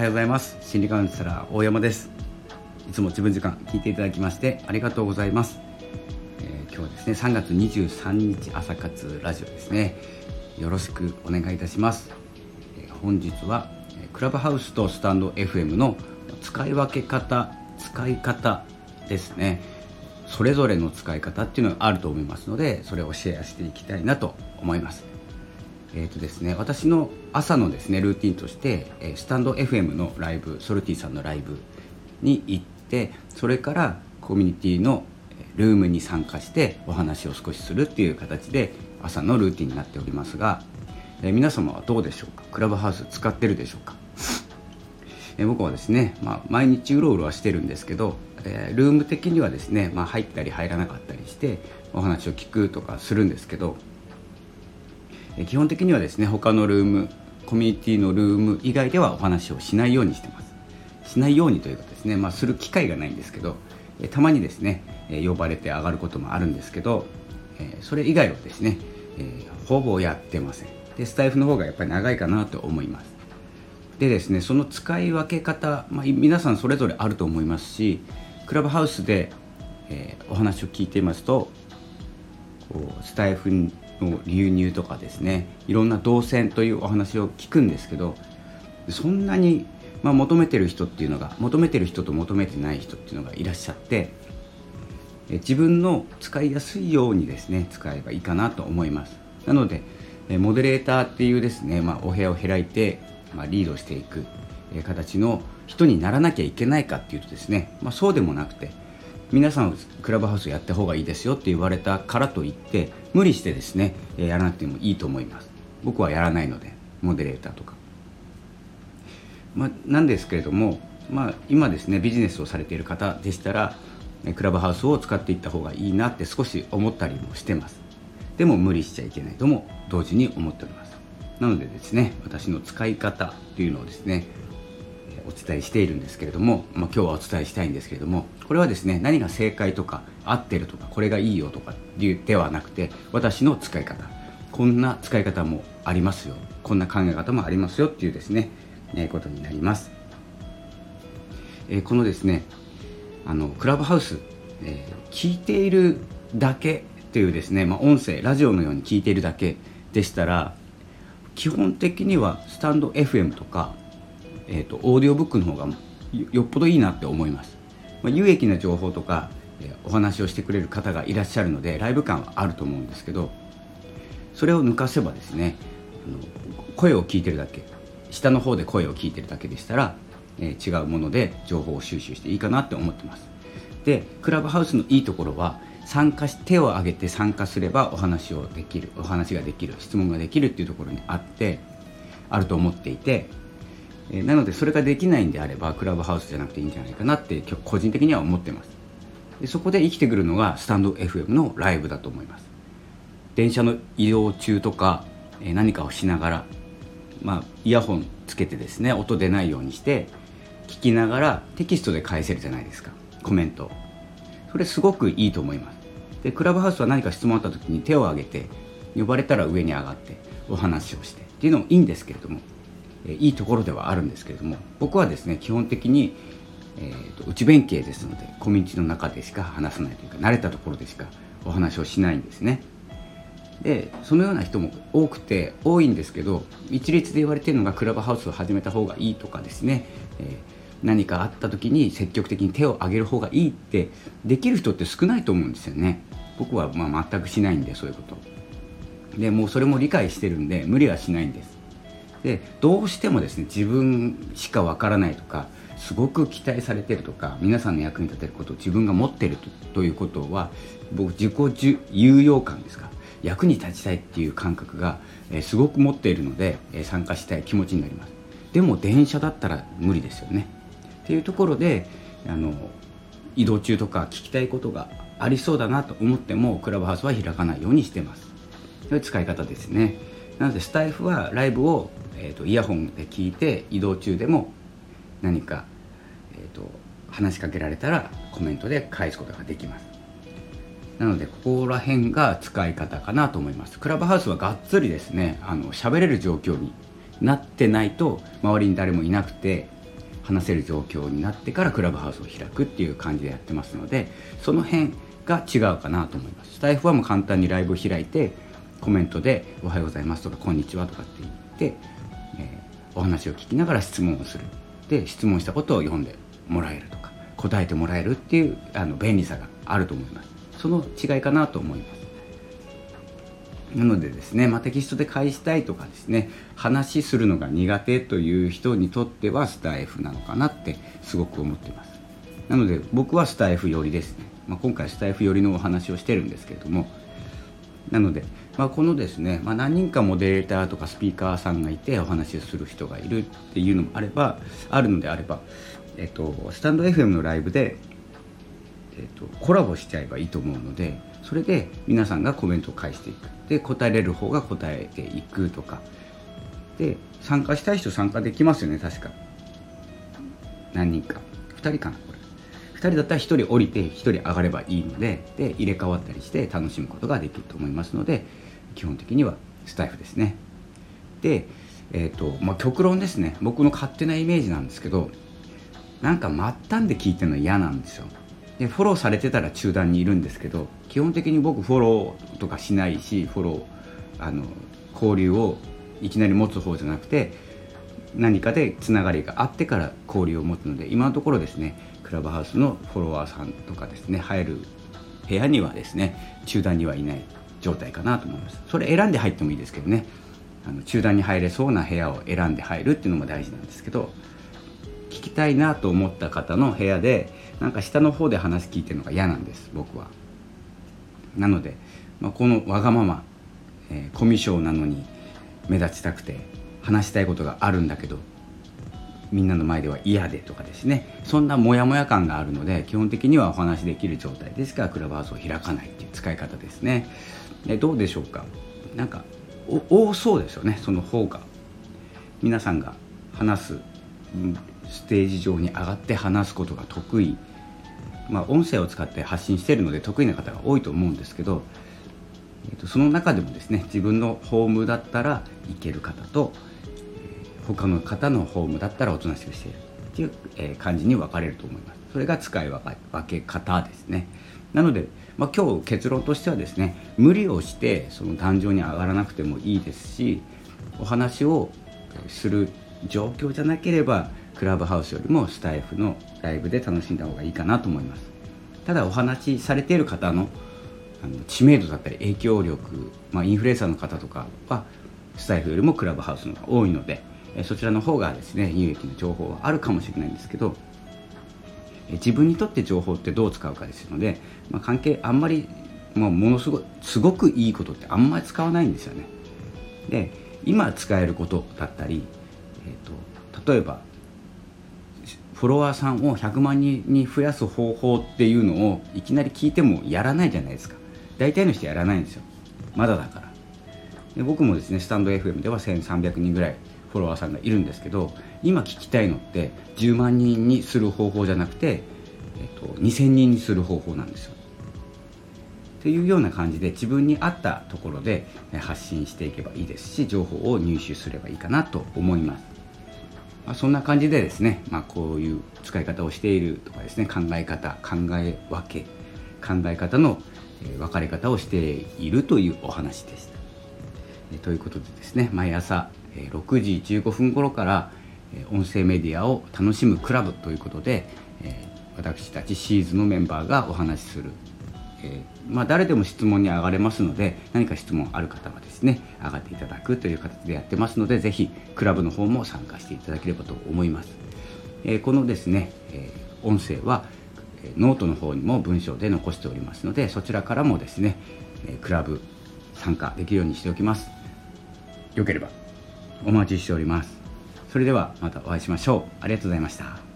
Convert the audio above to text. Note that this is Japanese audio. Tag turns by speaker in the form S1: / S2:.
S1: はようございます。心理カウンセラー大山です。いつも自分時間聞いていただきましてありがとうございます、えー、今日はですね3月23日朝活ラジオですね。よろしくお願いいたします、えー、本日はクラブハウスとスタンド FM の使い分け方使い方ですね。それぞれの使い方っていうのがあると思いますのでそれをシェアしていきたいなと思います。えーとですね、私の朝のですねルーティンとして、えスタンド FM のライブソルティさんのライブに行ってそれからコミュニティのルームに参加してお話を少しするっていう形で朝のルーティンになっておりますが、えー、皆様はどうでしょうか？クラブハウス使ってるでしょうか、えー、僕はですね、まあ、毎日うろうろはしてるんですけど、えー、ルーム的にはですね、まあ、入ったり入らなかったりしてお話を聞くとかするんですけど基本的にはですね他のルームコミュニティのルーム以外ではお話をしないようにしてます。しないようにというかですね、まあ、する機会がないんですけどたまにですね呼ばれて上がることもあるんですけどそれ以外はですねほぼやってません。でスタイフの方がやっぱり長いかなと思います。でですねその使い分け方、まあ、皆さんそれぞれあると思いますしクラブハウスで、え、お話を聞いていますとこうスタイフの流入とかですねいろんな動線というお話を聞くんですけどそんなに、まあ、求めてる人っていうのが求めてる人と求めてない人っていうのがいらっしゃって自分の使いやすいようにですね使えばいいかなと思います。なのでモデレーターっていうですね、まあ、お部屋を開いて、まあ、リードしていく形の人にならなきゃいけないかっていうとですね、まあ、そうでもなくて皆さんクラブハウスやった方がいいですよって言われたからといって無理してですねやらなくてもいいと思います。僕はやらないのでモデレーターとか、ま、なんですけれども、まあ、今ですねビジネスをされている方でしたらクラブハウスを使っていった方がいいなって少し思ったりもしてます。でも無理しちゃいけない。とも同時に思っております。なのでですね私の使い方っていうのをですねお伝えしているんですけれども、まあ、今日はお伝えしたいんですけれどもこれはですね何が正解とか合ってるとかこれがいいよとかではなくて私の使い方。こんな使い方もありますよ。こんな考え方もありますよ。っていうですね、えー、ことになります、えー、このですねあのクラブハウス、えー、聞いているだけというですね、まあ、音声ラジオのように聞いているだけでしたら基本的にはスタンド FM とかえーと、オーディオブックの方がよっぽどいいなって思います、まあ、有益な情報とか、えー、お話をしてくれる方がいらっしゃるのでライブ感はあると思うんですけどそれを抜かせばですねあの声を聞いてるだけ下の方で声を聞いてるだけでしたら、えー、違うもので情報を収集していいかなって思ってます。でクラブハウスのいいところは参加し手を挙げて参加すればお話をできるお話ができる質問ができるっていうところにあってあると思っていてえなのでそれができないんであればクラブハウスじゃなくていいんじゃないかなって個人的には思ってます。でそこで生きてくるのがスタンド FM のライブだと思います。電車の移動中とか、え何かをしながら、まあ、イヤホンつけてですね音出ないようにして聞きながらテキストで返せるじゃないですか。コメントそれすごくいいと思います。でクラブハウスは何か質問あった時に手を挙げて呼ばれたら上に上がってお話をして。っていうのもいいんですけれどもいいところではあるんですけれども僕はですね基本的に、えーと、内弁慶ですのでコミュニティの中でしか話さないというか慣れたところでしかお話をしないんですね。でそのような人も多くて多いんですけど一律で言われているのがクラブハウスを始めた方がいいとかですね、えー、何かあった時に積極的に手を挙げる方がいいってできる人って少ないと思うんですよね。僕はまあ全くしないんでそういうこと。でもうそれも理解してるんで無理はしないんです。でどうしてもですね自分しかわからないとかすごく期待されてるとか皆さんの役に立てることを自分が持ってるということは僕自己有用感ですか役に立ちたいっていう感覚が、え、すごく持っているので、え、参加したい気持ちになります。でも電車だったら無理ですよね。っていうところであの移動中とか聞きたいことがありそうだなと思ってもクラブハウスは開かないようにしてます。そういう使い方ですね。なのでスタイフはライブをえーと、イヤホンで聞いて移動中でも何か、えーと、話しかけられたらコメントで返すことができます。なのでここら辺が使い方かなと思います。クラブハウスはがっつりですねあの喋れる状況になってないと周りに誰もいなくて話せる状況になってからクラブハウスを開くっていう感じでやってますのでその辺が違うかなと思います。スタイフはもう簡単にライブを開いてコメントで「おはようございます」とか「こんにちは」とかって言って、お話を聞きながら質問をする。で質問したことを読んでもらえるとか答えてもらえるっていうあの便利さがあると思います。その違いかなと思います。なのでですね、まあ、テキストで返したいとかですね話するのが苦手という人にとってはスタイフなのかなってすごく思ってます。なので僕はスタイフ寄りですね、まあ、今回スタイフ寄りのお話をしてるんですけれどもなので、まあ、このですね、まあ、何人かモデレーターとかスピーカーさんがいてお話をする人がいるっていうのもあればあるのであれば、えっと、スタンド FM のライブで、えっと、コラボしちゃえばいいと思うのでそれで皆さんがコメントを返していく。で答えれる方が答えていくとか。で参加したい人参加できますよね確か。何人か。2人かなこれ。2人だったら1人降りて1人上がればいいのでで入れ替わったりして楽しむことができると思いますので基本的にはスタイフですね。でえっ、ー、とまあ極論ですね。僕の勝手なイメージなんですけどなんか末端で聞いてるの嫌なんですよ。でフォローされてたら中段にいるんですけど基本的に僕フォローとかしないしフォローあの交流をいきなり持つ方じゃなくて何かでつながりがあってから交流を持つので今のところですね。クラブハウスのフォロワーさんとかですね入る部屋にはですね中段にはいない状態かなと思います。それ選んで入ってもいいですけどねあの中段に入れそうな部屋を選んで入るっていうのも大事なんですけど聞きたいなと思った方の部屋でなんか下の方で話聞いてるのが嫌なんです僕は。なので、まあ、このわがまま、えー、コミュ障なのに目立ちたくて話したいことがあるんだけどみんなの前では嫌でとかですね。そんなモヤモヤ感があるので基本的にはお話しできる状態ですからクラブハウスを開かないっていう使い方ですね。でどうでしょうか？なんか多そうですよねその方が。皆さんが話すステージ上に上がって話すことが得意。まあ、音声を使って発信しているので得意な方が多いと思うんですけど、えー、とその中でもですね自分のホームだったらいける方と、他の方のホームだったらおとなしくしているっていう、え、感じに分かれると思います。それが使い分け方ですね。なので、まあ、今日結論としてはですね無理をしてその壇上に上がらなくてもいいですしお話をする状況じゃなければクラブハウスよりもスタイフのライブで楽しんだ方がいいかなと思います。ただお話しされている方のあの知名度だったり影響力、まあ、インフルエンサーの方とかはスタイフよりもクラブハウスの方が多いのでそちらの方がですね有益な情報はあるかもしれないんですけど自分にとって情報ってどう使うかですので、まあ、関係あんまり、まあ、ものすごすごくいいことってあんまり使わないんですよね。で今使えることだったり、えーと例えばフォロワーさんを100万人に増やす方法っていうのをいきなり聞いてもやらないじゃないですか。大体の人やらないんですよ。まだだから。で僕もですねスタンド FM では1300人ぐらいフォロワーさんがいるんですけど今聞きたいのって10万人にする方法じゃなくて、えっと、2000人にする方法なんですよっていうような感じで自分に合ったところで発信していけばいいですし情報を入手すればいいかなと思いますまあ、そんな感じでですね、まあ、こういう使い方をしているとかですね考え方考え分け考え方の分かれ方をしているというお話でした。ということでですね毎朝6時15分頃から音声メディアを楽しむクラブということで私たちシーズのメンバーがお話しする。え、まあ、誰でも質問に上がれますので何か質問ある方はですね上がっていただくという形でやってますのでぜひクラブの方も参加していただければと思います、え、このですね、え、音声はノートの方にも文章で残しておりますのでそちらからもですねクラブ参加できるようにしておきます。よければ。お待ちしております。それではまたお会いしましょう。ありがとうございました。